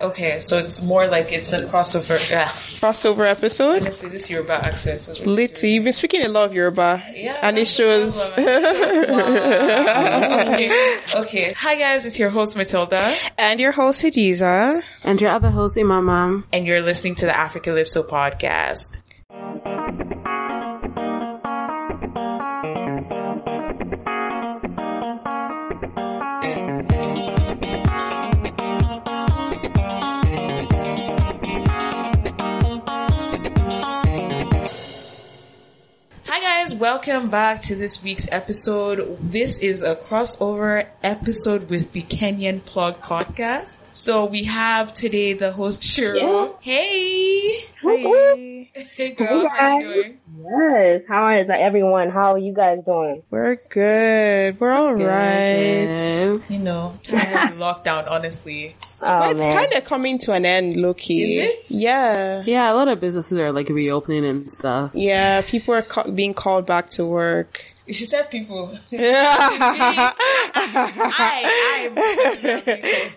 Okay, so it's more like it's a crossover. Yeah. Crossover episode. Honestly, this Yoruba accent is really Litty, you've been speaking a lot of Yoruba, Yeah, and it shows. problem. Wow. okay. Okay. Hi guys, it's your host Matilda, and your host Hadiza. And your other host, Imama. and you're listening to the Africa Lipso podcast. Welcome back to this week's episode. This is a crossover episode with the Kenyan Plug podcast. So we have today the host Shiro. Hey! Hi. Hey girl, how are you doing? Yes. How is everyone? How are you guys doing? We're good. We're all right. Good. You know, tired of lockdown, honestly. Oh, it's kind of coming to an end, Loki. Is it? Yeah. Yeah, a lot of businesses are like reopening and stuff. Yeah, people are ca- being called back to work. She said people. Yeah. I,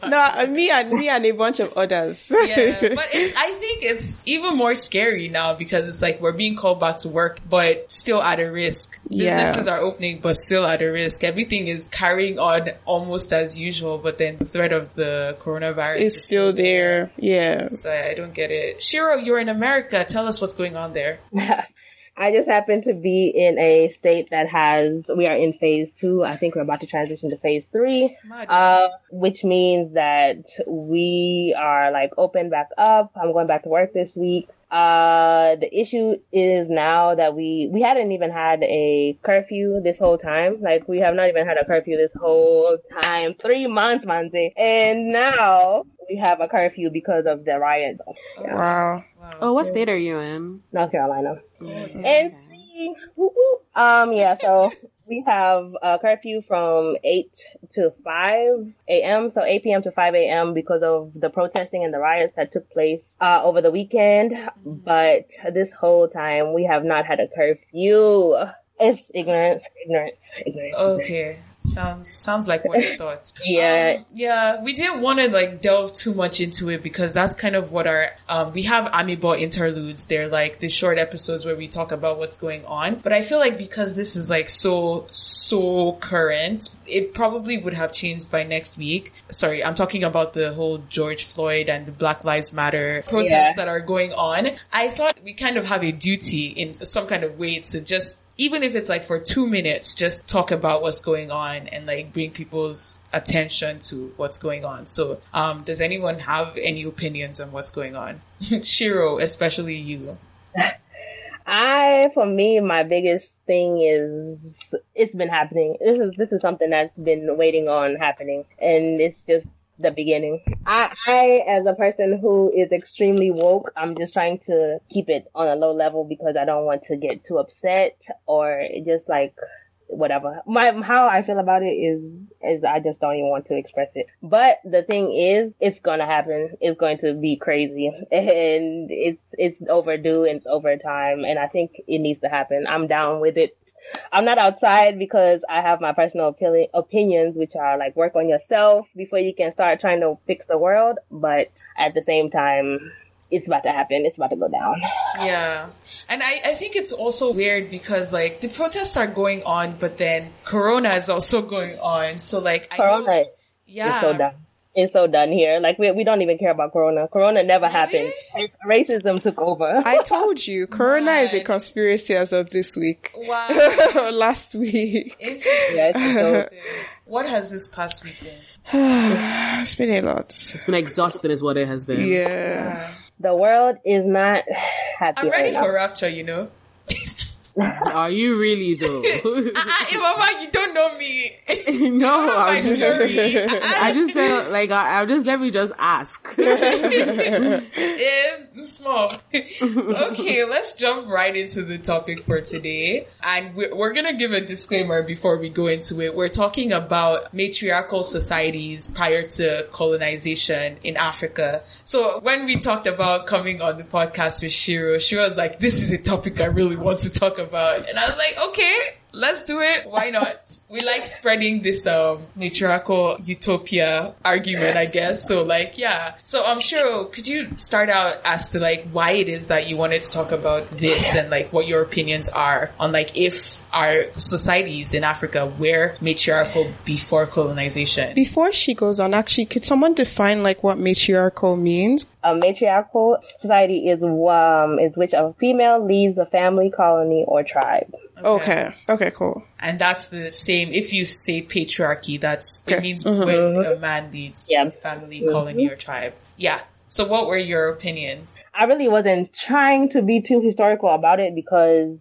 I, no, me and me and a bunch of others. yeah, but it's, I think it's even more scary now because it's like we're being called back to work, but still at a risk. Yeah. Businesses are opening, but still at a risk. Everything is carrying on almost as usual, but then the threat of the coronavirus it's is still there. Yeah. So I I don't get it. Shiro, you're in America. Tell us what's going on there. I just happen to be in a state that has, we are in phase two. I think we're about to transition to phase three, uh, which means that we are like open back up. I'm going back to work this week. Uh, the issue is now that we, we hadn't even had a curfew this whole time. Like we have not even had a curfew this whole time. Three months, Manzi. And now we have a curfew because of the riots. Wow. Oh, what state are you in? North Carolina. Okay. NC. Woo woo. Um, yeah, so we have a curfew from 8 to 5 a.m., so 8 p.m. to 5 a.m. because of the protesting and the riots that took place uh, over the weekend. But this whole time, we have not had a curfew. It's ignorance, ignorance, ignorance. Okay. Sounds sounds like what I thought. Yeah. Um, yeah, we didn't want to like delve too much into it because that's kind of what our um we have Amebo interludes. They're like the short episodes where we talk about what's going on. But I feel like because this is like so so current, it probably would have changed by next week. Sorry, I'm talking about the whole George Floyd and the Black Lives Matter protests Yeah. that are going on. I thought we kind of have a duty in some kind of way to just even if it's like for two minutes, just talk about what's going on and like bring people's attention to what's going on. So, um, does anyone have any opinions on what's going on? Shiro, especially you. I, for me, my biggest thing is it's been happening. This is this is something that's been waiting on happening, and it's just the beginning. I, I, as a person who is extremely woke, I'm just trying to keep it on a low level because I don't want to get too upset or just like whatever. My how I feel about it is is I just don't even want to express it. But the thing is, it's gonna happen. It's going to be crazy, and it's it's overdue and it's over time. And I think it needs to happen. I'm down with it. I'm not outside because I have my personal opini- opinions, which are like work on yourself before you can start trying to fix the world. But at the same time, it's about to happen. It's about to go down. Yeah. And I, I think it's also weird because like the protests are going on, but then Corona is also going on. So like, I know- Corona yeah. is so done. It's so done here. Like we we don't even care about Corona. Corona never happened. Racism took over. I told you, Corona is a conspiracy as of this week. Wow. Last week. Interesting. Yeah, it's What has this past week been? It's been a lot. It's been exhausting, is what it has been. Yeah. The world is not happy. I'm ready right now. for rapture, you know. Are you really though? Ah, Mama, you don't know me. no, my I'm just. I just said like I, I just let me just ask. Eh, small. okay, let's jump right into the topic for today. And we're, we're going to give a disclaimer before we go into it. We're talking about matriarchal societies prior to colonization in Africa. So when we talked about coming on the podcast with Shiro, she was like, this is a topic I really want to talk about. And I was like, okay, let's do it. Why not? We like spreading this um matriarchal utopia argument, I guess. So like, yeah. So I'm sure. Could you start out as to like why it is that you wanted to talk about this and like what your opinions are on like if our societies in Africa were matriarchal before colonization? Before she goes on, actually, could someone define like what matriarchal means? A matriarchal society is um is which a female leads a family, colony, or tribe. Okay. Okay, cool. And that's the same. If you say patriarchy, that's it Okay. means when a man leads Yeah. a family, colony, or tribe. Yeah. So, what were your opinions? I really wasn't trying to be too historical about it because,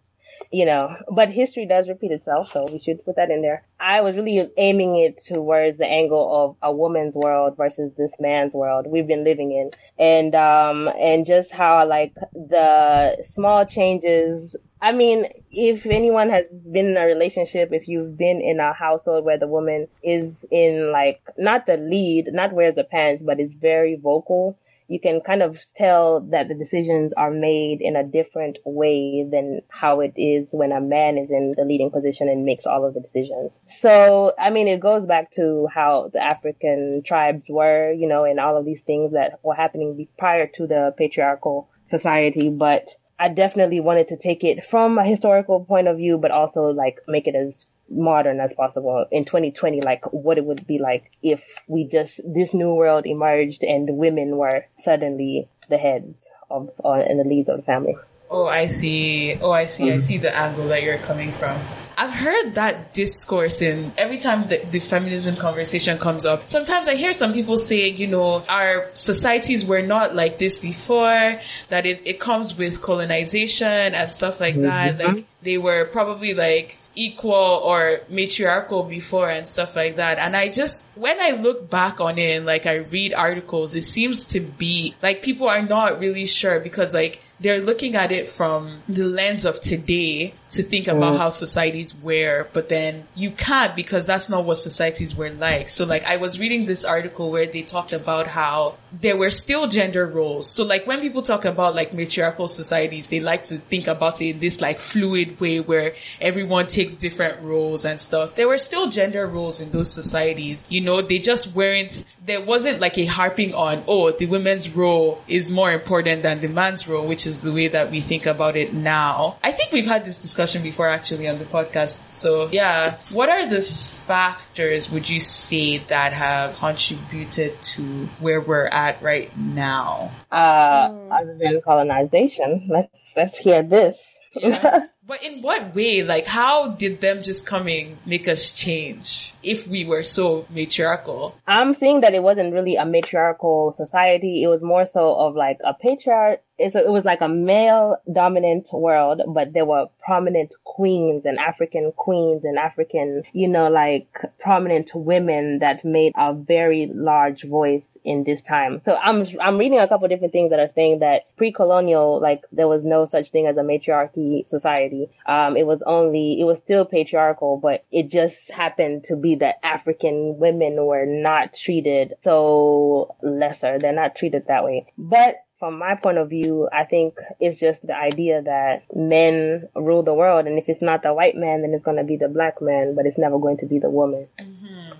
you know, but history does repeat itself, so we should put that in there. I was really aiming it towards the angle of a woman's world versus this man's world we've been living in. And, um, and just how like the small changes I mean, if anyone has been in a relationship, if you've been in a household where the woman is in like, not the lead, not wears the pants, but is very vocal, you can kind of tell that the decisions are made in a different way than how it is when a man is in the leading position and makes all of the decisions. So, I mean, it goes back to how the African tribes were, you know, and all of these things that were happening prior to the patriarchal society, but I definitely wanted to take it from a historical point of view, but also like make it as modern as possible in 2020, like what it would be like if we just, this new world emerged and women were suddenly the heads of, uh, and the leads of the family. Oh, I see. Oh, I see. I mm. see the angle that you're coming from. I've heard that discourse in every time the, the feminism conversation comes up. Sometimes I hear some people say, you know, our societies were not like this before, that it, it comes with colonization and stuff like mm-hmm. that. Like they were probably like equal or matriarchal before and stuff like that. And I just, when I look back on it and like I read articles, it seems to be like people are not really sure because like they're looking at it from the lens of today to think about mm. how societies were, but then you can't because that's not what societies were like. So like I was reading this article where they talked about how there were still gender roles. So like when people talk about like matriarchal societies, they like to think about it in this like fluid way where everyone takes different roles and stuff. There were still gender roles in those societies. You know, they just weren't, there wasn't like a harping on, oh, the women's role is more important than the man's role, which is the way that we think about it now. I think we've had this discussion before actually on the podcast. So yeah, what are the factors would you say that have contributed to where we're at right now? Uh, other than colonization, let's, let's hear this. Yeah. but in what way? Like, how did them just coming make us change if we were so matriarchal? I'm seeing that it wasn't really a matriarchal society. It was more so of like a patriarch. A, it was like a male dominant world, but there were prominent queens and African queens and African, you know, like prominent women that made a very large voice in this time. So I'm I'm reading a couple different things that are saying that pre-colonial, like there was no such thing as a matriarchy society. Um, it was only it was still patriarchal, but it just happened to be that African women were not treated so lesser. They're not treated that way. But from my point of view, I think it's just the idea that men rule the world, and if it's not the white man, then it's going to be the black man, but it's never going to be the woman.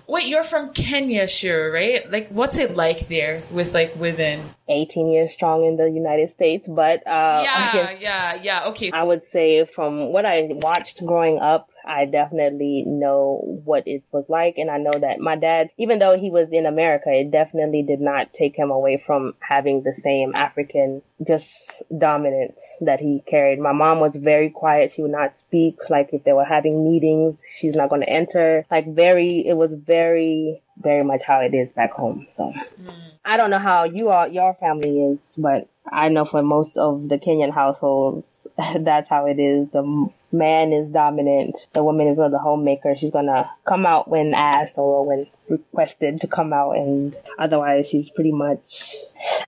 Wait, you're from Kenya, Shiro, right? Like, what's it like there with like women? 18 years strong in the United States, but uh, yeah, yeah, yeah. Okay. I would say from what I watched growing up, I definitely know what it was like. And I know that my dad, even though he was in America, it definitely did not take him away from having the same African just dominance that he carried. My mom was very quiet. She would not speak. Like if they were having meetings, she's not going to enter. Like very, it was very, very much how it is back home. So mm. I don't know how you all, your family is, but I know for most of the Kenyan households, that's how it is. The man is dominant. The woman is the homemaker. She's gonna come out when asked or when requested to come out, and otherwise she's pretty much,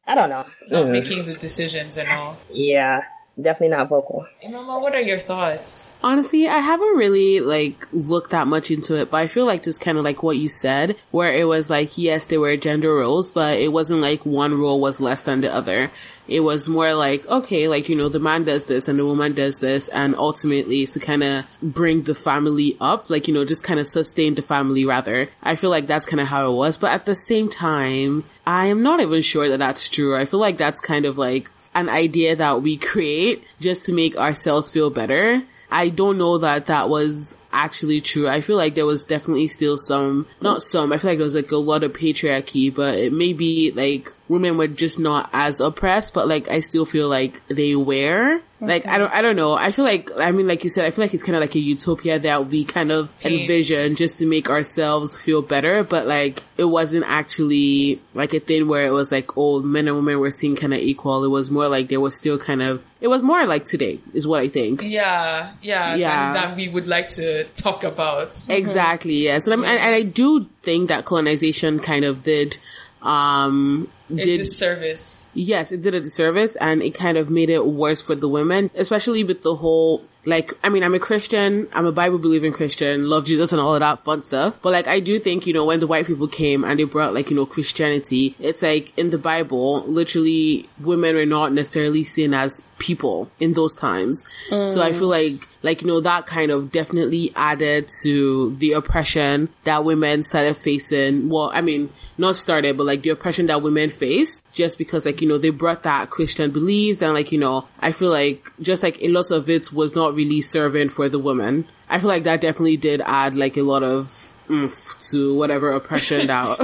I don't know. Not making the decisions and all. Yeah. Definitely not vocal. Mama, what are your thoughts? Honestly, I haven't really like looked that much into it, but I feel like just kind of like what you said, where it was like, yes, there were gender roles, but it wasn't like one role was less than the other. It was more like, okay, like, you know, the man does this and the woman does this, and ultimately it's to kind of bring the family up, like, you know, just kind of sustain the family rather. I feel like that's kind of how it was, but at the same time, I am not even sure that that's true. I feel like that's kind of like an idea that we create just to make ourselves feel better. I don't know that that was actually true. I feel like there was definitely still some, not some, I feel like there was like a lot of patriarchy, but it may be like women were just not as oppressed, but like I still feel like they were. Like I don't, I don't know. I feel like, I mean, like you said, I feel like it's kind of like a utopia that we kind of Paint. envision just to make ourselves feel better. But like, it wasn't actually like a thing where it was like, oh, men and women were seen kind of equal. It was more like they were still kind of, it was more like today is what I think. Yeah, yeah, Yeah. That we would like to talk about. Exactly. Yes. And, and, and I do think that colonization kind of did, um, A did disservice. Yes, it did a disservice and it kind of made it worse for the women, especially with the whole, like, I mean, I'm a Christian, I'm a Bible believing Christian, love Jesus and all of that fun stuff. But like, I do think, you know, when the white people came and they brought like, you know, Christianity, it's like in the Bible, literally women were not necessarily seen as people in those times. So I mm. feel like, like, you know, that kind of definitely added to the oppression that women started facing. Well, I mean, not started, but like the oppression that women faced just because like, you know, they brought that Christian beliefs and like, you know, I feel like just like a lot of it was not really serving for the women. I feel like that definitely did add like a lot of oomph to whatever oppression that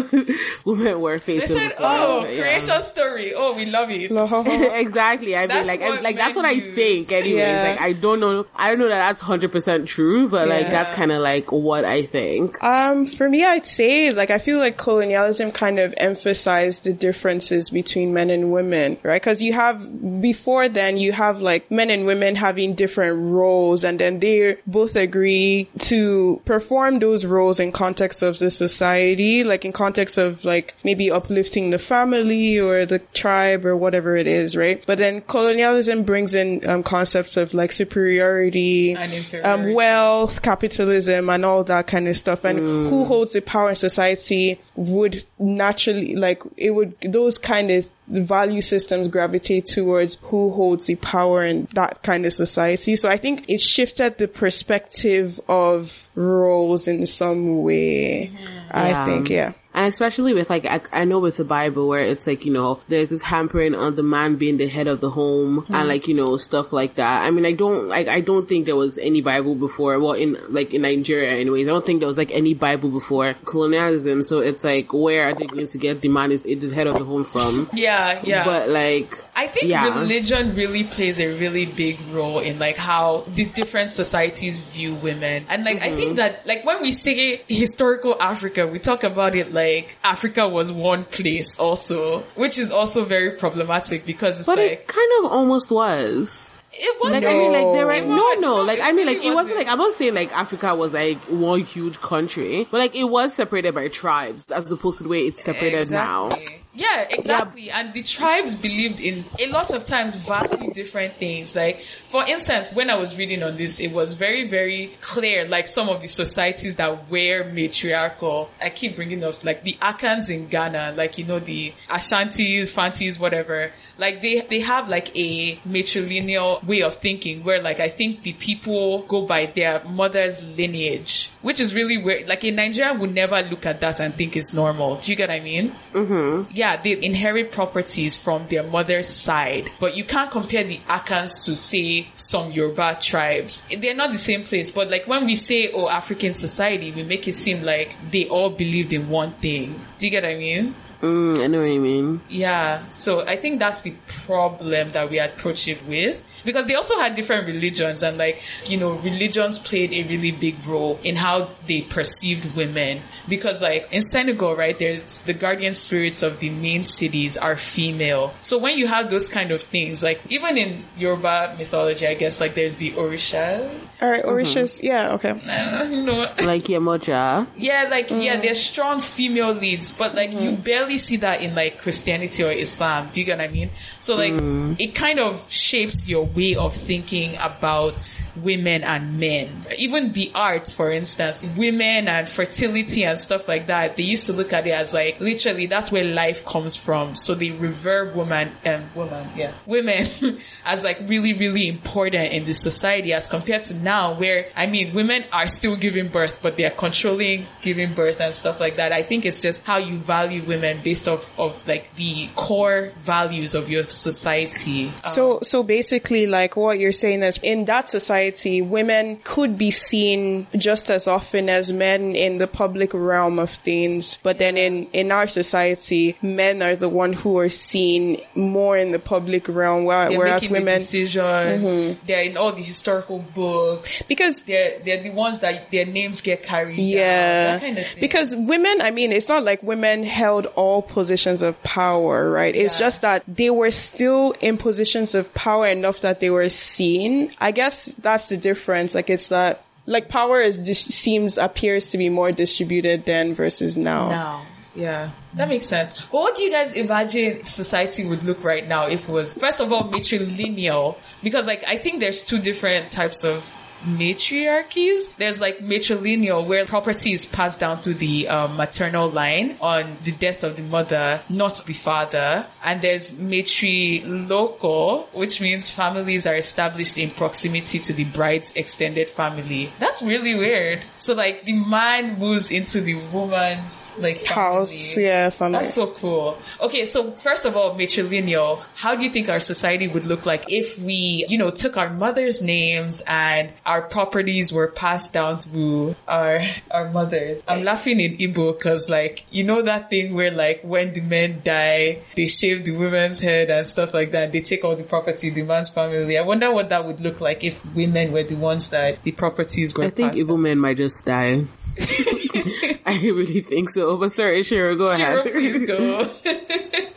women were facing. They said, before. "Oh, Yeah. creation story. Oh, we love it." exactly. I mean, That's like, like that's what I use. think. Anyways, Yeah. like I don't know. I don't know that that's hundred percent true, but like Yeah. that's kind of like what I think. Um, for me, I'd say, like, I feel like colonialism kind of emphasized the differences between men and women, right? Cause you have, before then, you have like men and women having different roles and then they both agree to perform those roles in context of the society, like in context of like maybe uplifting the family or the tribe or whatever it is, right? But then colonialism brings in um, concepts of like superiority, And um, wealth, capitalism, and all that kind of stuff. And who holds the power in society would naturally, like, it would, those kind of value systems gravitate towards who holds the power in that kind of society. So I think it shifted the perspective of roles in some way. I think, yeah. And especially with like, I, I know with the Bible where it's like, you know, there's this hampering on the man being the head of the home and mm-hmm. like, you know, stuff like that. I mean, I don't, like, I don't think there was any Bible before, well, in, like, in Nigeria anyways, I don't think there was like any Bible before colonialism. So it's like, where are they going to get the man is, is the head of the home from? Yeah, yeah. But like, I think Yeah. religion really plays a really big role in like how these different societies view women. And like I think mm-hmm. that like when we say historical Africa, we talk about it like Africa was one place also, which is also very problematic because it's but like it kind of almost was. it was Like I mean, like there were It no, was- no. Like I mean, like it wasn't like I'm not saying like Africa was like one huge country, but like it was separated by tribes as opposed to the way it's separated now. Exactly. Yeah, exactly. And the tribes believed in a lot of times vastly different things. Like, for instance, when I was reading on this, it was very, very clear, like some of the societies that were matriarchal. I keep bringing up, like the Akans in Ghana, like, you know, the Ashantis, Fantis, whatever. Like, they, they have like a matrilineal way of thinking where, like, I think the people go by their mother's lineage, which is really weird. Like, a Nigerian would never look at that and think it's normal. Do you get what I mean? Mm-hmm. yeah, they inherit properties from their mother's side, but you can't compare the Akans to say some Yoruba tribes. They're not the same place, but like when we say, oh, African society, we make it seem like they all believed in one thing. Do you get what I mean? Mm, I know what you mean. Yeah, so I think that's the problem that we approach it with because they also had different religions and like, you know, religions played a really big role in how they perceived women because like in Senegal, right, there's the guardian spirits of the main cities are female. So when you have those kind of things, like even in Yoruba mythology, I guess like there's the Orisha, All right, Orishas, mm-hmm. yeah, okay. you know, Like Yemoja. yeah, like yeah, mm. they're strong female leads, but like you mm-hmm. barely rarely see that in like Christianity or Islam. Do you get what I mean? So like mm. it kind of shapes your way of thinking about women and men. Even the arts, for instance, women and fertility and stuff like that, they used to look at it as like literally that's where life comes from. So they revere woman and woman, yeah, women as like really, really important in the society as compared to now where, I mean, women are still giving birth, but they are controlling giving birth and stuff like that. I think it's just how you value women based off of like the core values of your society. So, so basically, like what you're saying is in that society, women could be seen just as often as men in the public realm of things. But then in, in our society, men are the one who are seen more in the public realm, where, They're whereas women, decisions. Mm-hmm. They're in all the historical books. because They're they're the ones that their names get carried. down, Yeah. that kind of thing. Because women, I mean, it's not like women held all positions of power, right? It's just that they were still in positions of power enough that they were seen. I guess that's the difference. Like it's that, like power is just seems, appears to be more distributed then versus now. now. Yeah, that makes sense. But what do you guys imagine society would look right now if it was, first of all, matrilineal? Because, like, I think there's two different types of matriarchies. There's like matrilineal where property is passed down through the um, maternal line on the death of the mother, not the father. And there's matrilocal, which means families are established in proximity to the bride's extended family. That's really weird. So like the man moves into the woman's like House, yeah, family. That's so cool. Okay, so first of all, matrilineal, how do you think our society would look like if we, you know, took our mother's names and our properties were passed down through our our mothers? I'm laughing in Igbo because, like, you know that thing where, like, when the men die, they shave the woman's head and stuff like that. They take all the property, the man's family. I wonder what that would look like if women were the ones that the properties were. I think Igbo men might just die. I really think so. But sorry, Shira, go Shiro, ahead. please go.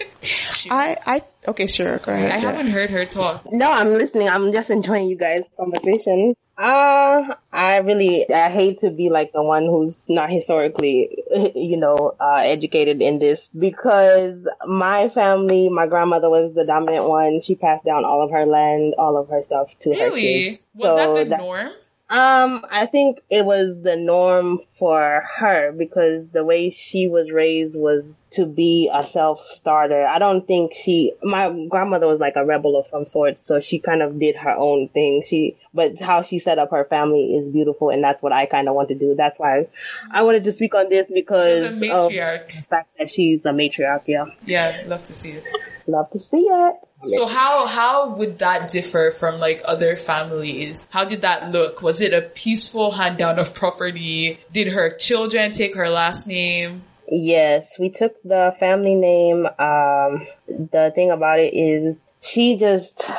I, I, okay, sure, go ahead. I yeah. haven't heard her talk. No, I'm listening. I'm just enjoying you guys' conversation. Uh, I really, I hate to be like the one who's not historically, you know, uh, educated in this because my family, my grandmother was the dominant one. She passed down all of her land, all of her stuff to her kids. Really? Was So that the that- norm? Um, I think it was the norm for her because the way she was raised was to be a self-starter. I don't think she, my grandmother was like a rebel of some sort, so she kind of did her own thing. She, but how she set up her family is beautiful and that's what I kind of want to do. That's why I wanted to speak on this because She's a of matriarch. the fact that she's a matriarch. Yeah. Yeah, love to see it. Love to see it. So how how would that differ from like other families? How did that look? Was it a peaceful hand down of property? Did her children take her last name? Yes, we took the family name. Um, the thing about it is she just,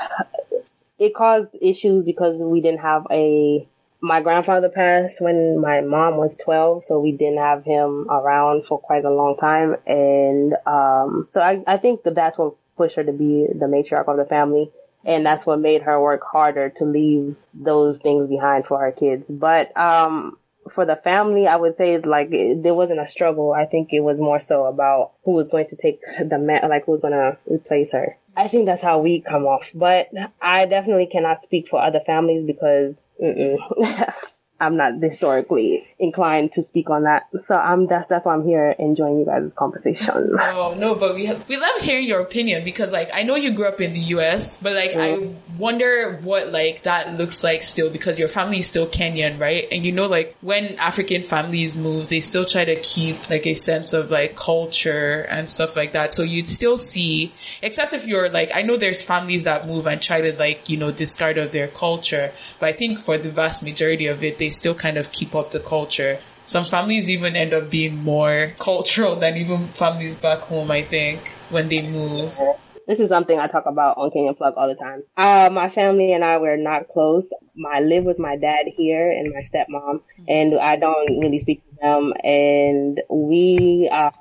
it caused issues because we didn't have a, my grandfather passed when my mom was 12, so we didn't have him around for quite a long time. And, um, so I, I think that that's what pushed her to be the matriarch of the family. And that's what made her work harder to leave those things behind for her kids. But, um, for the family, I would say like it, there wasn't a struggle. I think it was more so about who was going to take the man, like who was going to replace her. I think that's how we come off. But I definitely cannot speak for other families because. I'm not historically inclined to speak on that. So I'm that's that's why I'm here enjoying you guys' conversation. Oh no, but we have, we love hearing your opinion because like I know you grew up in the U.S., but like I mm-hmm. Wonder what like that looks like still because your family is still Kenyan, right? And you know like when African families move, they still try to keep like a sense of like culture and stuff like that. So you'd still see, except if you're like I know there's families that move and try to like you know discard of their culture, but I think for the vast majority of it, they still kind of keep up the culture. Some families even end up being more cultural than even families back home, I think, when they move. This is something I talk about on Kenyan Plug all the time. Uh, my family and I were not close. I live with my dad here and my stepmom, and I don't really speak to them. And we, uh,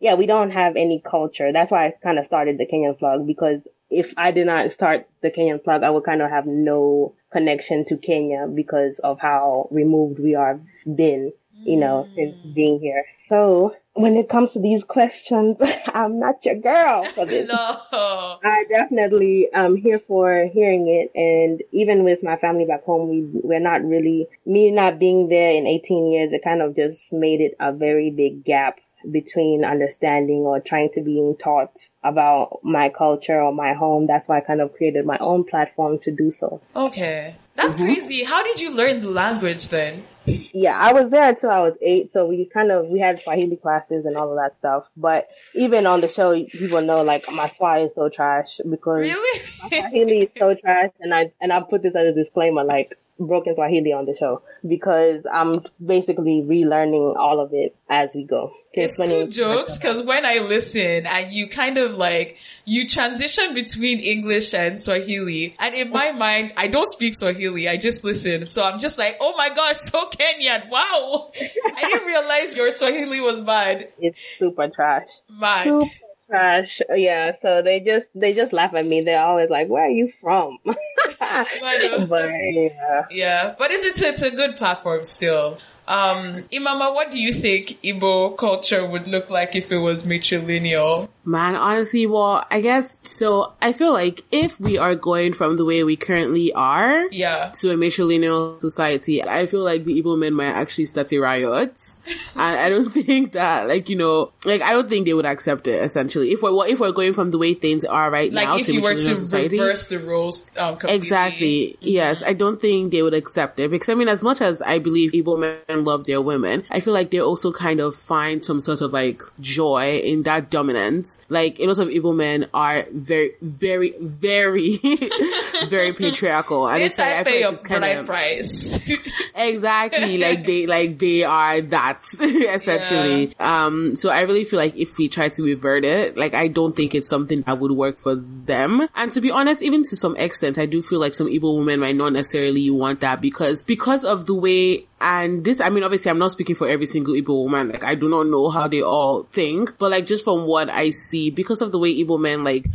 yeah, we don't have any culture. That's why I kind of started the Kenyan Plug because if I did not start the Kenyan Plug, I would kind of have no connection to Kenya because of how removed we are been, you know, since being here. So when it comes to these questions, I'm not your girl for this. no. I definitely am here for hearing it. And even with my family back home, we, we're not really, me not being there in 18 years, it kind of just made it a very big gap between understanding or trying to being taught about my culture or my home. That's why I kind of created my own platform to do so. Okay. That's Mm-hmm. crazy. How did you learn the language then? Yeah, I was there until I was eight, so we kind of we had Swahili classes and all of that stuff. But even on the show, people know like my Swahili is so trash because Really? Swahili is so trash, and I and I put this as a disclaimer, like broken Swahili on the show because I'm basically relearning all of it as we go. It's two jokes because when I listen and you kind of like you transition between English and Swahili, and in my mind, I don't speak Swahili. I just listen, so I'm just like, oh my gosh, so Kenyan! Wow, I didn't realize your Swahili was bad. It's super trash. Mad. Super trash. Yeah, so they just they just laugh at me. They're always like, "Where are you from?" But yeah. Yeah, but it's, it's it's a good platform still. Um, Imama, what do you think Igbo culture would look like if it was matrilineal? Man, honestly, well, I guess, so I feel like if we are going from the way we currently are Yeah. to a matrilineal society, I feel like the Igbo men might actually start a riot. and I don't think that, like, you know, like, I don't think they would accept it, essentially. If we're, if we're going from the way things are right now, Like now if to you were to society. reverse the roles um, completely. Exactly. Yes. I don't think they would accept it because I mean, as much as I believe Igbo men love their women, I feel like they also kind of find some sort of like joy in that dominance. Like a lot of Igbo men are very, very, very, very patriarchal. And it's like, I pay your like kind of, price. exactly like they like they are that essentially um so i really feel like if we try to revert it like i don't think it's something that would work for them and to be honest even to some extent i do feel like some Igbo women might not necessarily want that because because of the way and this, I mean, obviously I'm not speaking for every single Igbo woman. Like, I do not know how they all think, but like, just from what I see, because of the way Igbo men, like,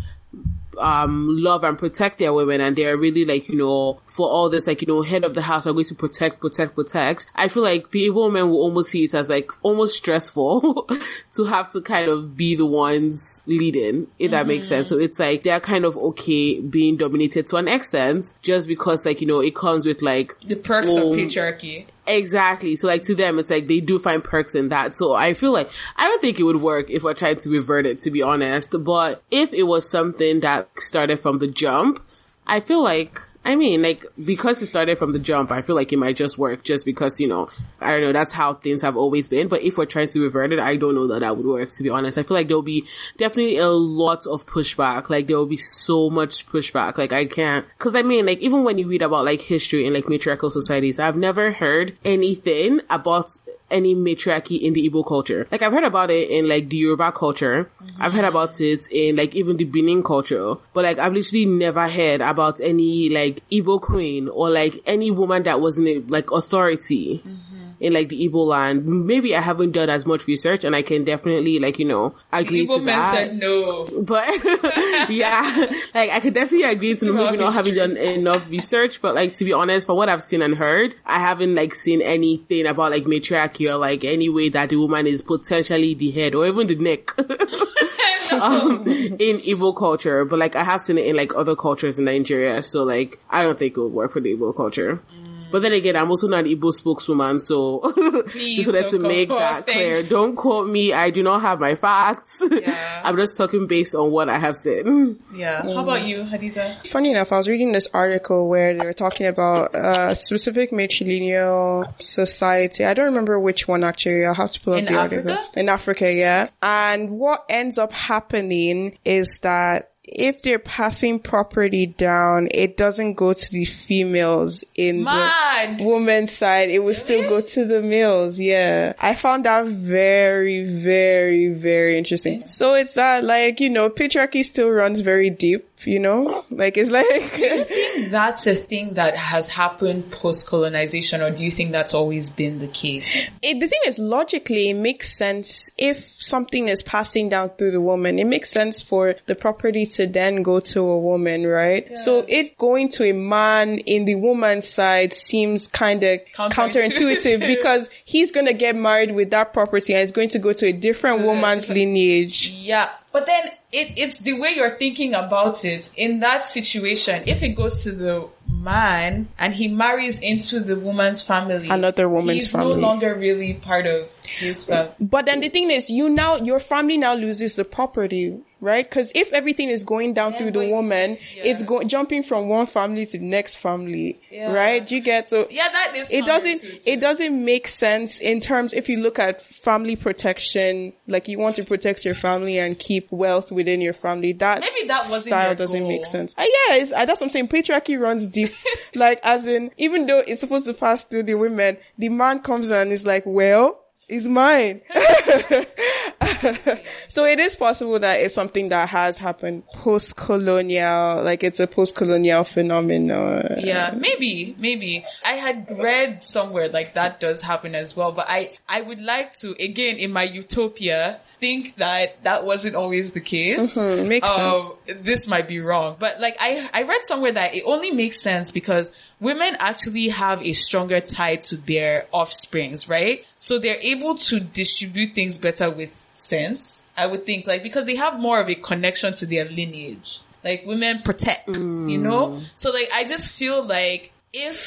um love and protect their women and they're really like you know for all this like you know head of the house are going to protect protect protect i feel like the Igbo women will almost see it as like almost stressful to have to kind of be the ones leading if that makes sense so it's like they're kind of okay being dominated to an extent just because like you know it comes with like the perks Oh. of patriarchy. Exactly. So like to them, it's like they do find perks in that. So I feel like I don't think it would work if I tried to revert it, to be honest. But if it was something that started from the jump, I feel like, I mean, like, because it started from the jump, I feel like it might just work just because, you know, I don't know, that's how things have always been. But if we're trying to revert it, I don't know that that would work, to be honest. I feel like there'll be definitely a lot of pushback. Like, there will be so much pushback. Like, I can't, cause I mean, like, even when you read about like history and like matriarchal societies, I've never heard anything about any matriarchy in the Igbo culture. Like I've heard about it in like the Yoruba culture. I've heard about it in like even the Benin culture. But like I've literally never heard about any like Igbo queen or like any woman that was in like authority. In like the Igbo land, maybe I haven't done as much research, and I can definitely like you know agree Igbo to men that. said no. But yeah, like I could definitely agree to Throughout maybe not having done enough research, but like to be honest, from what I've seen and heard, I haven't like seen anything about like matriarchy or like any way that the woman is potentially the head or even the neck. um, in Igbo culture, but like I have seen it in like other cultures in Nigeria, so like I don't think it would work for the Igbo culture. But then again, I'm also not an Igbo spokeswoman, so Please just wanted don't to quote- make that clear. Don't quote me. I do not have my facts. Yeah. I'm just talking based on what I have said. Yeah. How about you, Hadiza? Funny enough, I was reading this article where they were talking about a specific matrilineal society. I don't remember which one actually. I'll have to pull up In the article. Africa? In Africa, yeah. And what ends up happening is that if they're passing property down, it doesn't go to the females in Mad. the woman's side. It will still go to the males. Yeah. I found that very, very, very interesting. So it's that like, you know, patriarchy still runs very deep, you know? Like it's like, I think that's a thing that has happened post colonization, or do you think that's always been the case? it, the thing is logically it makes sense if something is passing down through the woman. It makes sense for the property to then go to a woman, right? So it going to a man in the woman's side seems kind of Counterintuitive. counterintuitive because he's going to get married with that property and it's going to go to a different To a woman's lineage. Yeah, but then it, it's the way you're thinking about it. In that situation, if it goes to the man and he marries into the woman's family, Another woman's he's family. no longer really part of his family. But then the thing is, you now, your family now loses the property, right? Because if everything is going down Yeah, through the woman, yeah. it's go- jumping from one family to the next family, Yeah. right? Do you get so? Yeah, that is. It doesn't. It doesn't make sense in terms. If you look at family protection, like you want to protect your family and keep wealth within your family, that Maybe that wasn't style doesn't goal. make sense. Uh, yeah, it's, uh, that's what I'm saying. Patriarchy runs deep. like as in, even though it's supposed to pass through the women, the man comes and is like, "Well, it's mine." so it is possible that it's something that has happened post-colonial, like it's a post-colonial phenomenon. Yeah, maybe, maybe. I had read somewhere like that does happen as well, but I, I would like to, again, in my utopia, think that that wasn't always the case. Mhm, makes Um, This might be wrong, but like I, I read somewhere that it only makes sense because women actually have a stronger tie to their offsprings, right? So they're able to distribute things better with sense. I would think like because they have more of a connection to their lineage. Like women protect, you mm. know? So like I just feel like if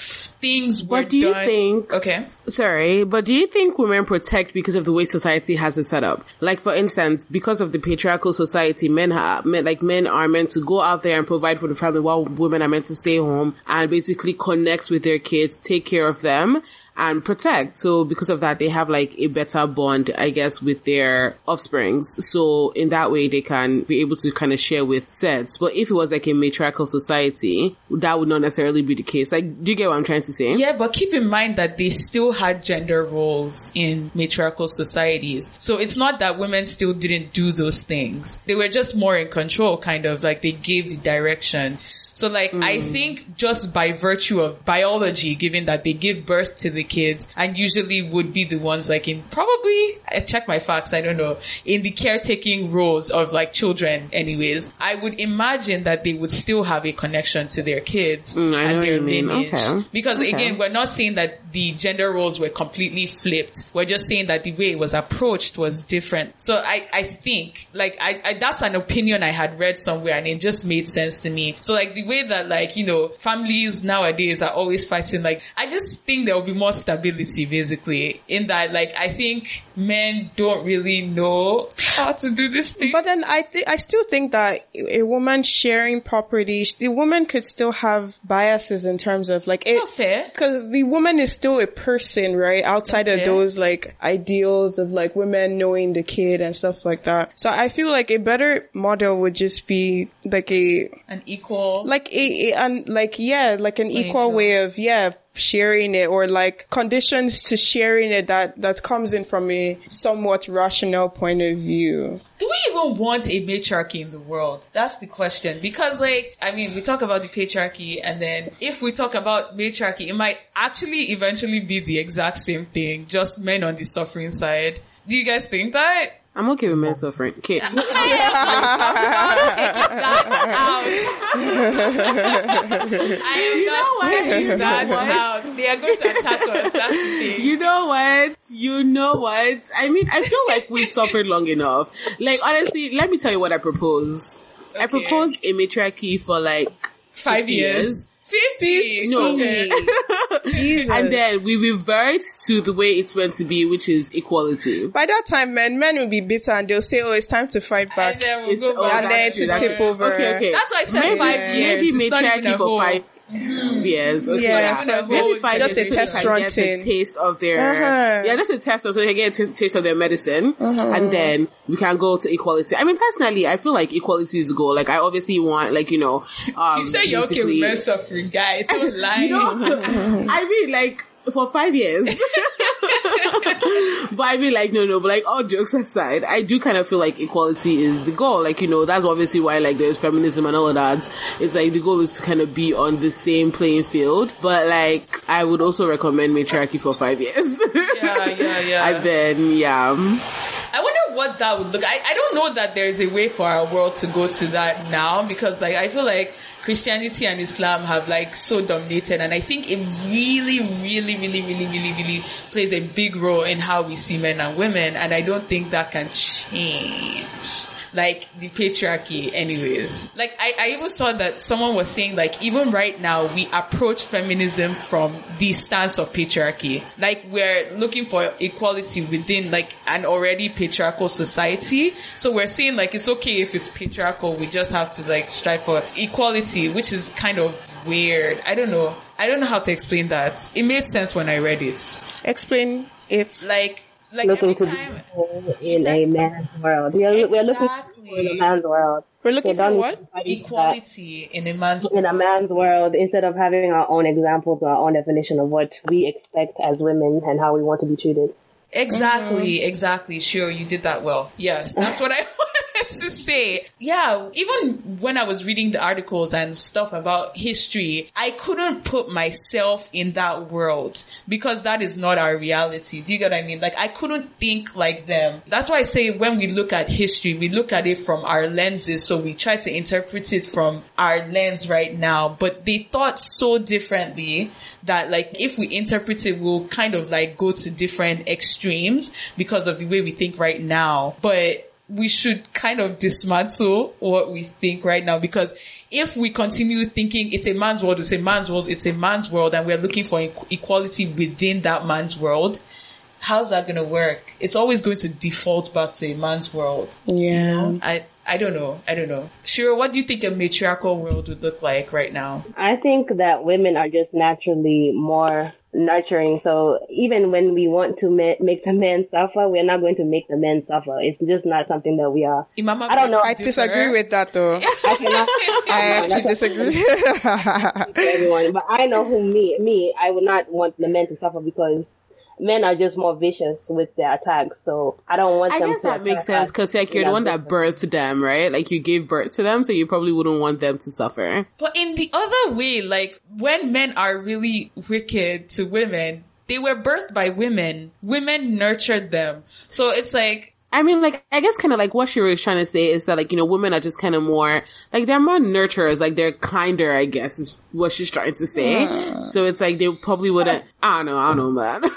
things were But do you done- think- okay. Sorry, but do you think women protect because of the way society has it set up? Like, for instance, because of the patriarchal society, men have, men, like men are meant to go out there and provide for the family while women are meant to stay home and basically connect with their kids, take care of them and protect. So because of that, they have like a better bond, I guess, with their offsprings. So in that way, they can be able to kind of share with sets. But if it was like a matriarchal society, that would not necessarily be the case. Like, do you get what I'm trying to say? Yeah, but keep in mind that they still had gender roles in matriarchal societies. So it's not that women still didn't do those things. They were just more in control, kind of like they gave the direction. So like, I think just by virtue of biology, given that they give birth to the kids and usually would be the ones like in probably, I check my facts, I don't know, in the caretaking roles of like children anyways, I would imagine that they would still have a connection to their kids Mm, and their lineage. Okay. Because Okay. again, we're not saying that the gender roles were completely flipped. We're just saying that the way it was approached was different. So I, I think, like, I, I, that's an opinion I had read somewhere and it just made sense to me. So like the way that like, you know, families nowadays are always fighting, like, I just think there will be more stability basically in that, like, I think men don't really know how to do this thing. But then I th- I still think that a woman sharing property, the woman could still have biases in terms of like it. Not fair. Because the woman is still a person, right? Outside Not of fair. those like ideals of like women knowing the kid and stuff like that. So I feel like a better model would just be like a An equal. like a, a and like yeah, like an equal way of yeah sharing it or like conditions to sharing it that that comes in from a somewhat rational point of view. Do we even want a matriarchy in the world? That's the question. Because like, I mean, we talk about the patriarchy and then if we talk about matriarchy, it might actually eventually be the exact same thing, just men on the suffering side. Do you guys think that? I'm okay with men suffering. Okay. I am not taking that out. I am not taking that out. They are going to attack us. That's the thing. You know what? You know what? I mean, I feel like we've suffered long enough. Like, honestly, let me tell you what I propose. I Okay. propose a matriarchy for like Five 50 years. Fifty. No. Okay. Jesus. and then we revert to the way it's meant to be, which is equality. By that time, men men will be bitter and they'll say, "Oh, it's time to fight back." And then we'll It's- go oh, back and then to to tip over. Okay, okay. That's why I said maybe, five years. Maybe It's not even matriarchy a for whole- five years. Okay, Yeah. yeah. Even a Maybe whole five Just a test they can run get thing. the taste of their Uh-huh. yeah, just a test so they can get a t- taste of their medicine, and then we can go to equality. I mean, personally, I feel like equality is the goal. Like, I obviously want, like, you know, um, You say you're okay with basically- men suffering, guy. Don't lie. you know, I mean, like for five years. but I mean, like, no, no. But like, all jokes aside, I do kind of feel like equality is the goal. Like, you know, that's obviously why like there's feminism and all of that. It's like the goal is to kind of be on the same playing field. But like, I would also recommend matriarchy for five years. Yeah, yeah, yeah. and then, yeah. What that would look. I, I don't know that there's a way for our world to go to that now because like I feel like Christianity and Islam have like so dominated and I think it really, really, really, really, really, really plays a big role in how we see men and women and I don't think that can change like the patriarchy anyways. Like I, I even saw that someone was saying like even right now we approach feminism from the stance of patriarchy. Like we're looking for equality within like an already patriarchal society. So we're saying like it's okay if it's patriarchal, we just have to like strive for equality, which is kind of weird. I don't know. I don't know how to explain that. It made sense when I read it. Explain it. Like like looking every to time be in a man's world. We are, we are looking Exactly. in a man's world. We're looking They don't for what? to fight that. equality in a man's in a man's world instead of having our own examples or our own definition of what we expect as women and how we want to be treated. Exactly, mm-hmm. exactly. Shiro, you did that well. Yes, that's what I wanted to say. Yeah, even when I was reading the articles and stuff about history, I couldn't put myself in that world because that is not our reality. Do you get what I mean? Like, I couldn't think like them. That's why I say when we look at history, we look at it from our lenses. So we try to interpret it from our lens right now, but they thought so differently that like if we interpret it, we'll kind of like go to different extremes because of the way we think right now. But we should kind of dismantle what we think right now because if we continue thinking it's a man's world, it's a man's world, it's a man's world, and we're looking for equality within that man's world, how's that going to work? It's always going to default back to a man's world. Yeah. I, I don't know. I don't know. Sure. What do you think a matriarchal world would look like right now? I think that women are just naturally more nurturing. So even when we want to ma- make the men suffer, we're not going to make the men suffer. It's just not something that we are. Imama I don't know. I disagree with that though. I cannot. I actually disagree. everyone, but I know who me me. I would not want the men to suffer because men are just more vicious with their attacks. So I don't want I them guess to that makes attack sense because like you're the one that that birthed them, right? Like you gave birth to them, so you probably wouldn't want them to suffer. But in the other way, like when men are really wicked to women, they were birthed by women. Women nurtured them. So it's like, I mean, like, I guess kind of like what she was trying to say is that, like, you know, women are just kind of more, like, they're more nurturers, like, they're kinder, I guess, is what she's trying to say. So it's like they probably wouldn't, I don't know, I don't know, man.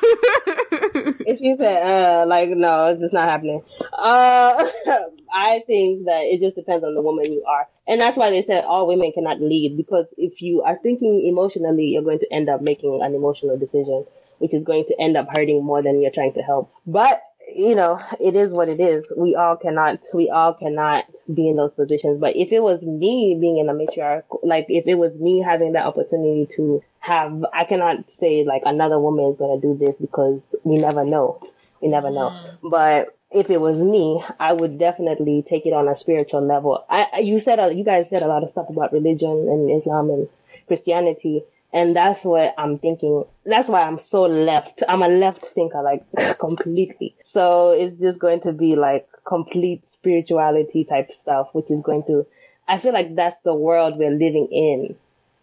If you said, uh, like, no, it's just not happening. Uh, I think that it just depends on the woman you are. And that's why they said all women cannot lead because if you are thinking emotionally, you're going to end up making an emotional decision, which is going to end up hurting more than you're trying to help. But, you know, it is what it is. We all cannot, we all cannot be in those positions. But if it was me being in a matriarch, like if it was me having that opportunity to have, I cannot say like another woman is going to do this because we never know. We never know. Mm. But if it was me, I would definitely take it on a spiritual level. I- you said, you guys said a lot of stuff about religion and Islam and Christianity. And that's what I'm thinking. That's why I'm so left. I'm a left thinker, like completely. So it's just going to be like complete spirituality type stuff, which is going to, I feel like that's the world we're living in.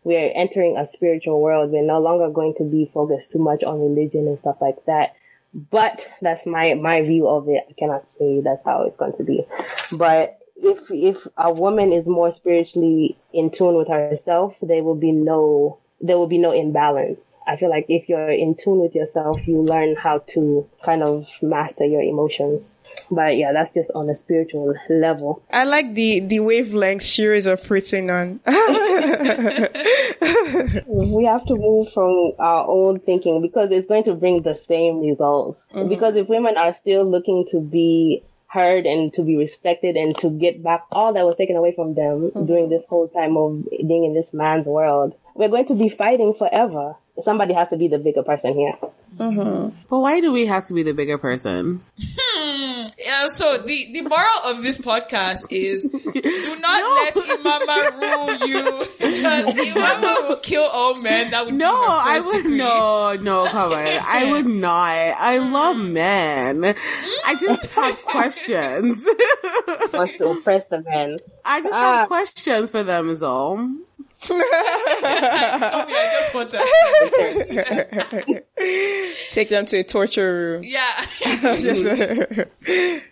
We're entering a spiritual world. We're no longer going to be focused too much on religion and stuff like that. But that's my, my view of it. I cannot say that's how it's going to be. But if, if a woman is more spiritually in tune with herself, there will be no, there will be no imbalance. I feel like if you're in tune with yourself, you learn how to kind of master your emotions. But yeah, that's just on a spiritual level. I like the the wavelength Shiro is operating on. We have to move from our own thinking because it's going to bring the same results. Mm-hmm. Because if women are still looking to be heard and to be respected and to get back all that was taken away from them mm-hmm. during this whole time of being in this man's world, we're going to be fighting forever. Somebody has to be the bigger person here. Mm-hmm. but why do we have to be the bigger person? Hmm. yeah, so the, the moral of this podcast is do not let Imama rule you because Imama will kill all men. That would No, be her I would degree. no, no, come on. I would not. I hmm. love men. I just have questions. Wants to oppress the men. I just Ah. have questions for them is all. Come here, I just want to. Take them to a torture room. Yeah.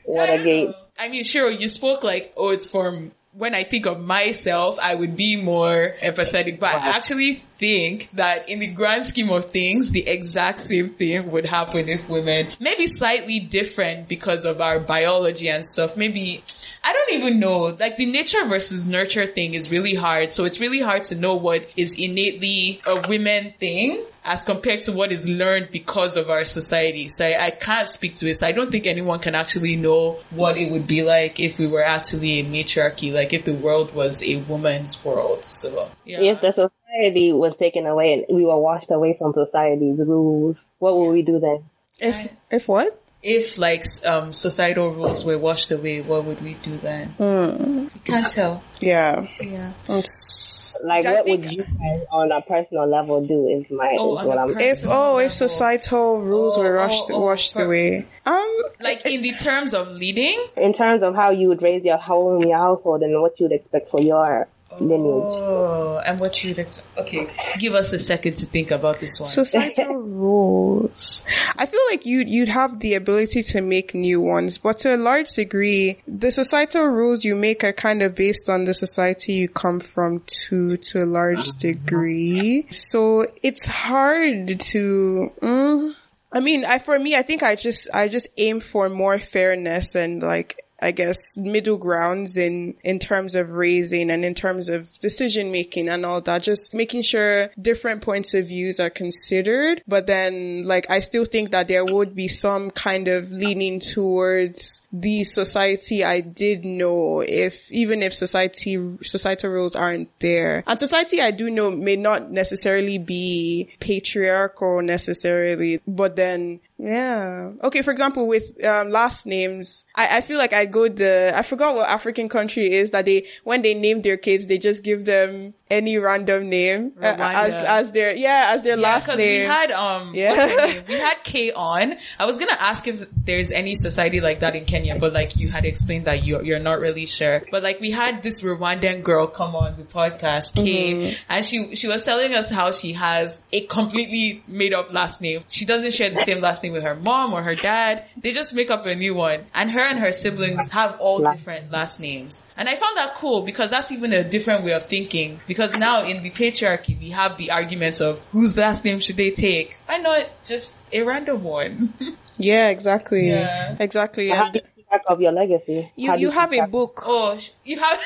What a gate. I mean, sure, you spoke like, oh, it's from when I think of myself, I would be more empathetic, but I actually think that in the grand scheme of things, the exact same thing would happen if women, maybe slightly different because of our biology and stuff. Maybe, I don't even know, like the nature versus nurture thing is really hard. So it's really hard to know what is innately a women thing as compared to what is learned because of our society. So I, I, can't speak to it. So I don't think anyone can actually know what it would be like if we were actually in matriarchy, like if the world was a woman's world. So yeah. If the society was taken away and we were washed away from society's rules, what would we do then? If if what? If like um, societal rules were washed away, what would we do then? Mm. You can't tell. Yeah. Yeah. It's, Like, what think- would you guys on a personal level do? Is my Oh, is what a I'm. if oh, if societal rules Oh, were washed oh, oh, washed per- away. Um, Like in the terms of leading, in terms of how you would raise your home, your household, and what you'd expect for your lineage. Oh, and what you'd ex- okay. Give us a second to think about this one. societal rules. I feel like you'd you'd have the ability to make new ones, but to a large degree, the societal rules you make are kind of based on the society you come from to to a large degree. So it's hard to. Mm, I mean, I for me, I think I just I just aim for more fairness and like I guess middle grounds in in terms of raising and in terms of decision making and all that. Just making sure different points of views are considered, but then like I still think that there would be some kind of leaning towards the society I did know if even if society societal rules aren't there. And society I do know may not necessarily be patriarchal necessarily, but then yeah. Okay, for example, with um, last names, I, I feel like I go the, I forgot what African country is that they, when they name their kids, they just give them any random name uh, as, as their, yeah, as their Yeah, last because name. we had um, Yeah. what's her name? We had Kay on. I was gonna ask if there's any society like that in Kenya, but like you had explained that you you're not really sure. But like we had this Rwandan girl come on the podcast, Kay, Mm-hmm. and she she was telling us how she has a completely made up last name. She doesn't share the same last name with her mom or her dad. They just make up a new one, and her and her siblings have all different last names. And I found that cool because that's even a different way of thinking. Because now in the patriarchy, we have the arguments of whose last name should they take? Why not just a random one? yeah, exactly. Yeah. Exactly. How you of your legacy? you, How you have a book. oh, sh- you have.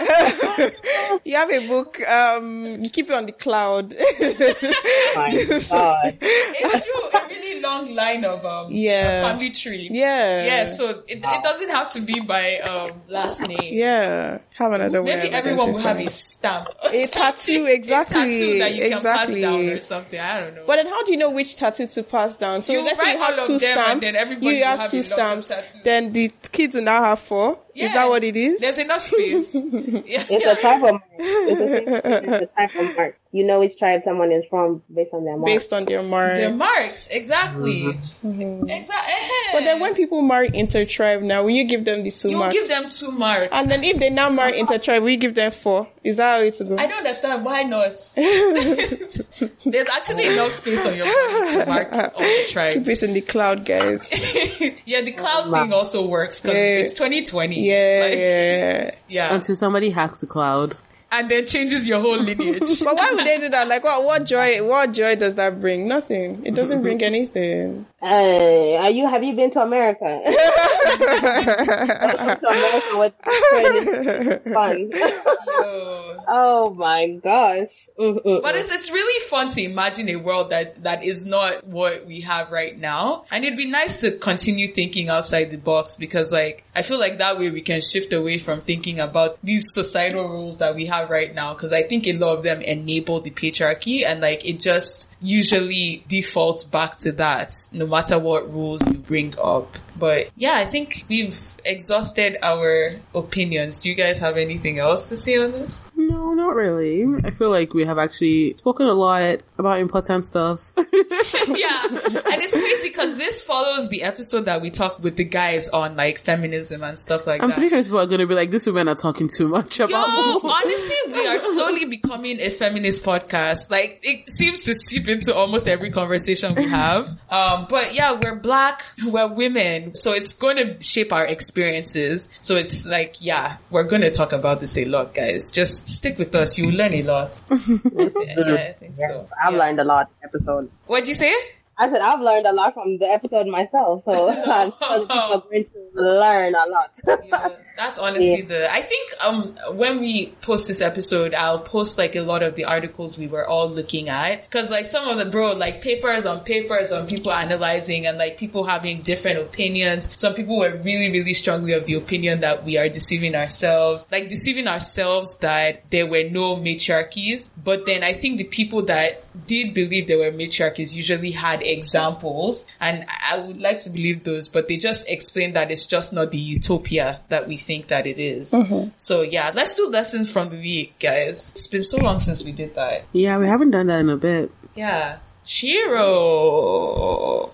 You have a book, um, you keep it on the cloud. My God. it's true. A really long line of um, Yeah. family tree. yeah. Yeah, so it, it doesn't have to be by um, last name. Yeah. Have another way Maybe everyone will have a stamp. A tattoo, exactly. A tattoo that you can exactly. pass down or something. I don't know. But then how do you know which tattoo to pass down? So You let's say you have two stamps. then everybody you have have two a lot of stamps. Then the kids will now have four. Is that what it is? There's enough space. yeah. It's a type of mark. It's a, it's a type of mark. You know which tribe someone is from based on their mark. Based on their mark. They're marks, exactly. Mm-hmm. Mm-hmm. Exactly. Eh-, eh. but then when people marry intertribe now, will you give them the two you marks? give them two marks, and then if they now marry uh-huh. intertribe, will you give them four? Is that how it's going? I don't understand why not. There's actually enough space on your body to mark all the Keep it in the cloud, guys. yeah, the cloud thing also works because Yeah. it's 2020. Yeah, Like, yeah. yeah. Until somebody hacks the cloud. and then changes your whole lineage. But why would they do that? Like, what? What joy? What joy does that bring? Nothing. It doesn't bring anything. Hey, are you? Have you been to America? to America with fun. Oh my gosh. Mm-mm. But mm. it's it's really fun to imagine a world that that is not what we have right now, and it'd be nice to continue thinking outside the box because, like, I feel like that way we can shift away from thinking about these societal rules that we have right now. Because I think a lot of them enable the patriarchy, and like it just usually defaults back to that, no matter what rules you bring up. But yeah, I think we've exhausted our opinions. Do you guys have anything else to say on this? No, not really. I feel like we have actually spoken a lot about important stuff. yeah. And it's crazy because this follows the episode that we talked with the guys on like feminism and stuff like I'm that. pretty sure people are going to be like, "These women are talking too much Yo, about." honestly, we are slowly becoming a feminist podcast. Like it seems to seep into almost every conversation we have. Um, but yeah, we're black, we're women, so it's going to shape our experiences. So it's like, yeah, we're going to talk about this a lot, guys. Just stick with us; you will learn a lot. yeah, I think so. I've Yeah. learned a lot episode. What'd you say? I said I've learned a lot from the episode myself, so I'm are going to learn a lot. Yeah, that's honestly the. I think um when we post this episode, I'll post like a lot of the articles we were all looking at because like some of the bro like papers on papers on people analyzing and like people having different opinions. Some people were really really strongly of the opinion that we are deceiving ourselves, like deceiving ourselves that there were no matriarchies. But then I think the people that did believe there were matriarchies usually had examples, and I would like to believe those, but they just explained that it's just not the utopia that we think that it is. So yeah, let's do lessons from the week, guys. It's been so long since we did that. yeah, we haven't done that in a bit. Yeah. Shiro,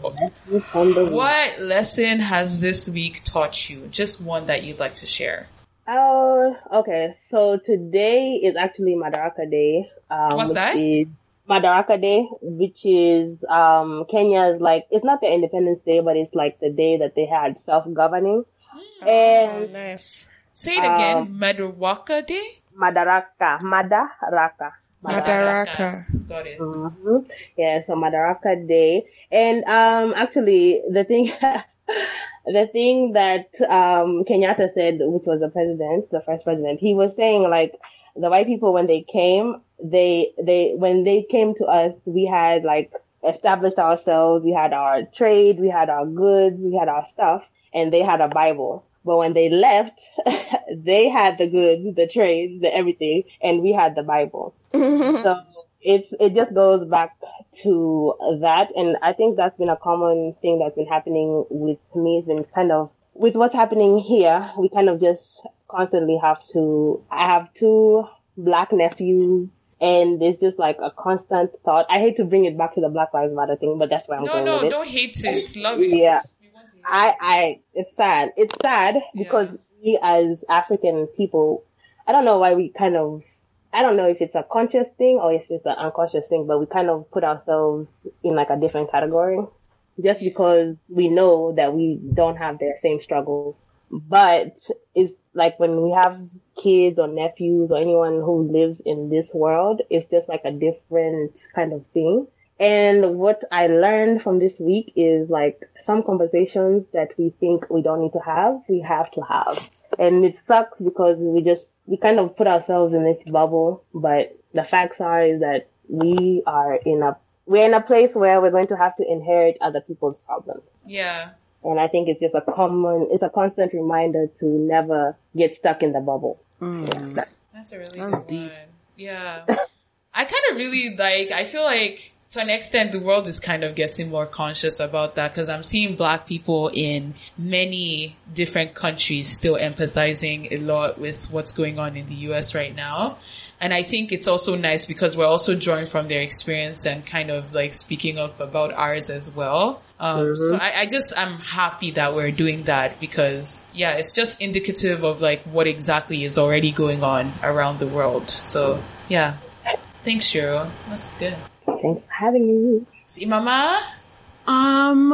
what lesson has this week taught you? Just one that you'd like to share. Oh, okay. So today is actually Madaraka Day. Um, What's which that? Is Madaraka Day, which is um Kenya's like it's not their Independence Day, but it's like the day that they had self-governing. Hmm. And nice. Say it again. Madaraka Day? Madaraka, Madaraka, Madaraka. Got it. hmm Yeah, so Madaraka Day. And um actually the thing the thing that um Kenyatta said, which was the president, the first president, he was saying like the white people when they came, they they when they came to us, we had like established ourselves, we had our trade, we had our goods, we had our stuff, and they had a Bible. But when they left, they had the goods, the trade, the everything, and we had the Bible. So it's it just goes back to that, and I think that's been a common thing that's been happening with me. It's been kind of with what's happening here. We kind of just constantly have to. I have two black nephews. And it's just like a constant thought. I hate to bring it back to the Black Lives Matter thing, but that's why I'm No, going with no, it. don't hate it. Love it. Yeah. We want to hear it. I, I, it's sad. It's sad because we as African people, I don't know why we kind of, I don't know if it's a conscious thing or if it's an unconscious thing, but we kind of put ourselves in like a different category just because we know that we don't have their same struggles. But it's like when we have kids or nephews or anyone who lives in this world, it's just like a different kind of thing. And what I learned from this week is like some conversations that we think we don't need to have, we have to have. And it sucks because we just, we kind of put ourselves in this bubble, but the facts are is that we are in a, we're in a place where we're going to have to inherit other people's problems. Yeah. And I think it's just a common, it's a constant reminder to never get stuck in the bubble. Mm. Yeah. That's a really That was good deep. one. Yeah. I kind of really like, I feel like to an extent the world is kind of getting more conscious about that because I'm seeing black people in many different countries still empathizing a lot with what's going on in the US right now. And I think it's also nice because we're also drawing from their experience and kind of like speaking up about ours as well. Um, so I, I just, I'm happy that we're doing that because yeah, it's just indicative of like what exactly is already going on around the world. So yeah. Thanks, Shiro. That's good. Thanks for having me. See, Mama? Um,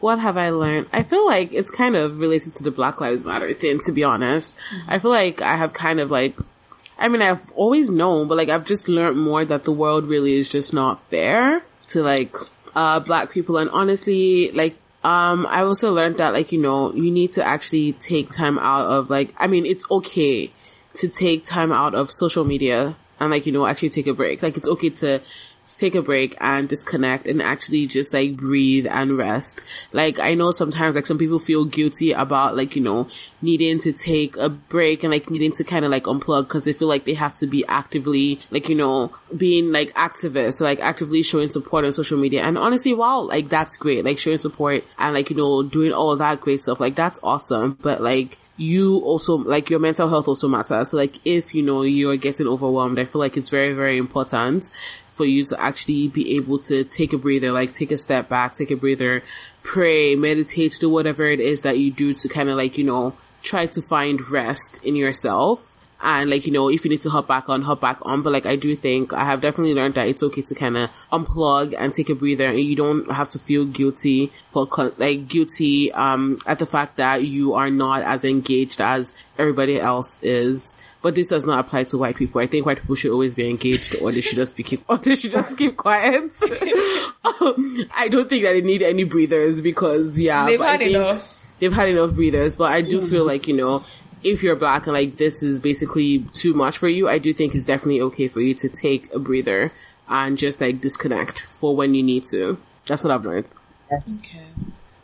what have I learned? I feel like it's kind of related to the Black Lives Matter thing, to be honest. I feel like I have kind of like, I mean, I've always known, but like I've just learned more that the world really is just not fair to like, uh, black people. And honestly, like, um, I also learned that like, you know, you need to actually take time out of like, I mean, it's okay to take time out of social media and like, you know, actually take a break. Like it's okay to take a break and disconnect and actually just like breathe and rest. Like I know sometimes like some people feel guilty about like, you know, needing to take a break and like needing to kind of like unplug because they feel like they have to be actively like, you know, being like activists, or, like actively showing support on social media. And honestly, wow, like that's great. Like showing support and like, you know, doing all that great stuff. Like that's awesome. But like, you also, like your mental health also matters. So like if, you know, you're getting overwhelmed, I feel like it's very, very important for you to actually be able to take a breather, like take a step back, take a breather, pray, meditate, do whatever it is that you do to kind of like, you know, try to find rest in yourself. And like, you know, if you need to hop back on, hop back on. But like, I do think I have definitely learned that it's okay to kind of unplug and take a breather and you don't have to feel guilty for like guilty, um, at the fact that you are not as engaged as everybody else is. But this does not apply to white people. I think white people should always be engaged or they should just be keep, or they should just keep quiet. I don't think that they need any breathers because yeah. They've had enough. They've had enough breathers, but I do feel like, you know, if you're black and like this is basically too much for you, I do think it's definitely okay for you to take a breather and just like disconnect for when you need to. That's what I've learned. Okay.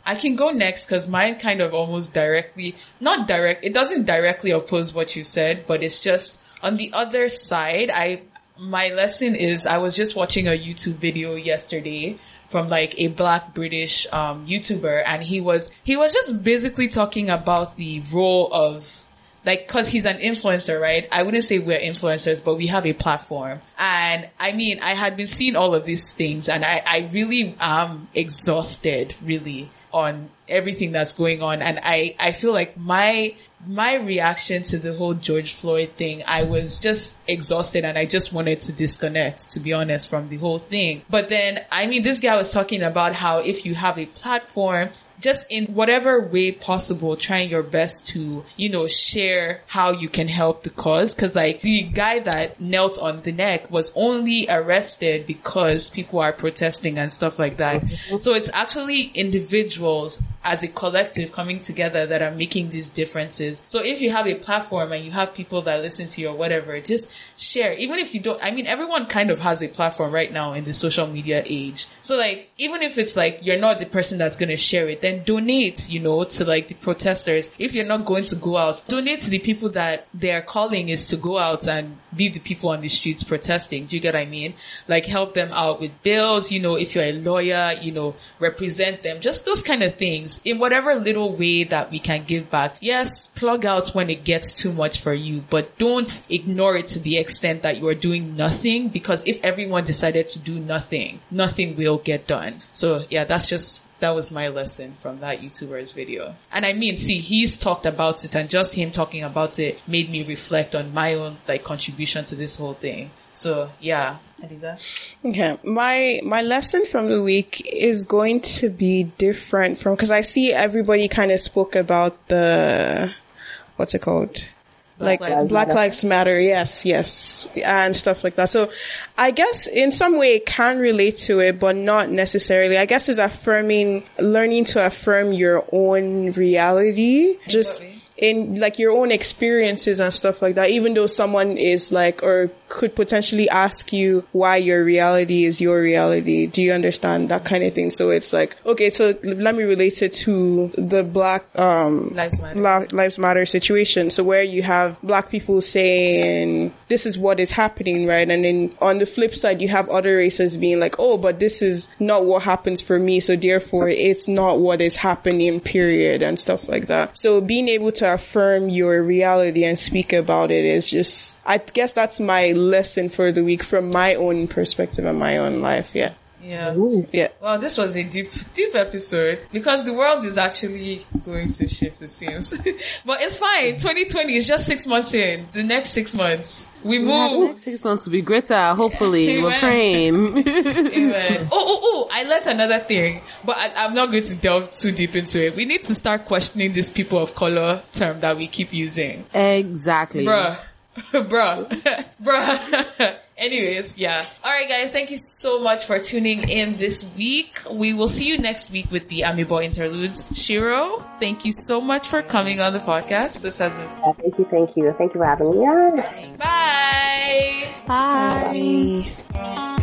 I can go next because mine kind of almost directly, not direct, it doesn't directly oppose what you said, but it's just on the other side. I, my lesson is I was just watching a YouTube video yesterday from like a black British, um, YouTuber and he was, he was just basically talking about the role of like, cause he's an influencer, right? I wouldn't say we're influencers, but we have a platform. And I mean, I had been seeing all of these things and I, I really am exhausted, really, on everything that's going on. And I, I feel like my, my reaction to the whole George Floyd thing, I was just exhausted and I just wanted to disconnect, to be honest, from the whole thing. But then, I mean, this guy was talking about how if you have a platform, just in whatever way possible, trying your best to, you know, share how you can help the cause. Cause like the guy that knelt on the neck was only arrested because people are protesting and stuff like that. Mm-hmm. So it's actually individuals as a collective coming together that are making these differences. So if you have a platform and you have people that listen to you or whatever, just share. Even if you don't, I mean, everyone kind of has a platform right now in the social media age. So like, even if it's like, you're not the person that's going to share it, then donate, you know, to like the protesters. If you're not going to go out, donate to the people that their calling is to go out and be the people on the streets protesting. Do you get what I mean? Like help them out with bills, you know, if you're a lawyer, you know, represent them, just those kind of things in whatever little way that we can give back. Yes, plug out when it gets too much for you, but don't ignore it to the extent that you are doing nothing because if everyone decided to do nothing, nothing will get done. So yeah, that's just that was my lesson from that YouTuber's video. And I mean, see, he's talked about it and just him talking about it made me reflect on my own like contribution to this whole thing. So yeah, Eliza. Okay, my my lesson from the week is going to be different from because I see everybody kind of spoke about the what's it called Black like Lives Black Matter. Lives Matter, yes, yes, and stuff like that. So, I guess in some way it can relate to it, but not necessarily. I guess it's affirming, learning to affirm your own reality, just? In like your own experiences and stuff like that. Even though someone is like or could potentially ask you why your reality is your reality. Do you understand that kind of thing? So it's like okay, so let me relate it to the Black um Lives Matter. La- Lives Matter situation. So where you have black people saying this is what is happening, right? And then on the flip side, you have other races being like, oh, but this is not what happens for me. So therefore it's not what is happening, period, and stuff like that. So being able to affirm your reality and speak about it is just, I guess that's my lesson for the week from my own perspective and my own life. Yeah. Yeah. Yeah. Well, this was a deep, deep episode because the world is actually going to shit, it seems. but it's fine. 2020 is just six months in. The next six months, we move. next six months will be greater. Hopefully, we're praying. Amen. Oh, oh, oh, I learned another thing, but I, I'm not going to delve too deep into it. We need to start questioning this people of color term that we keep using. exactly. Bruh. Bruh. Bruh. Anyways, yeah. Alright guys, thank you so much for tuning in this week. We will see you next week with the Amebo interludes. Shiro, thank you so much for coming on the podcast. This has been fun. Thank you, thank you. Thank you for having me on. Bye. Bye. Bye.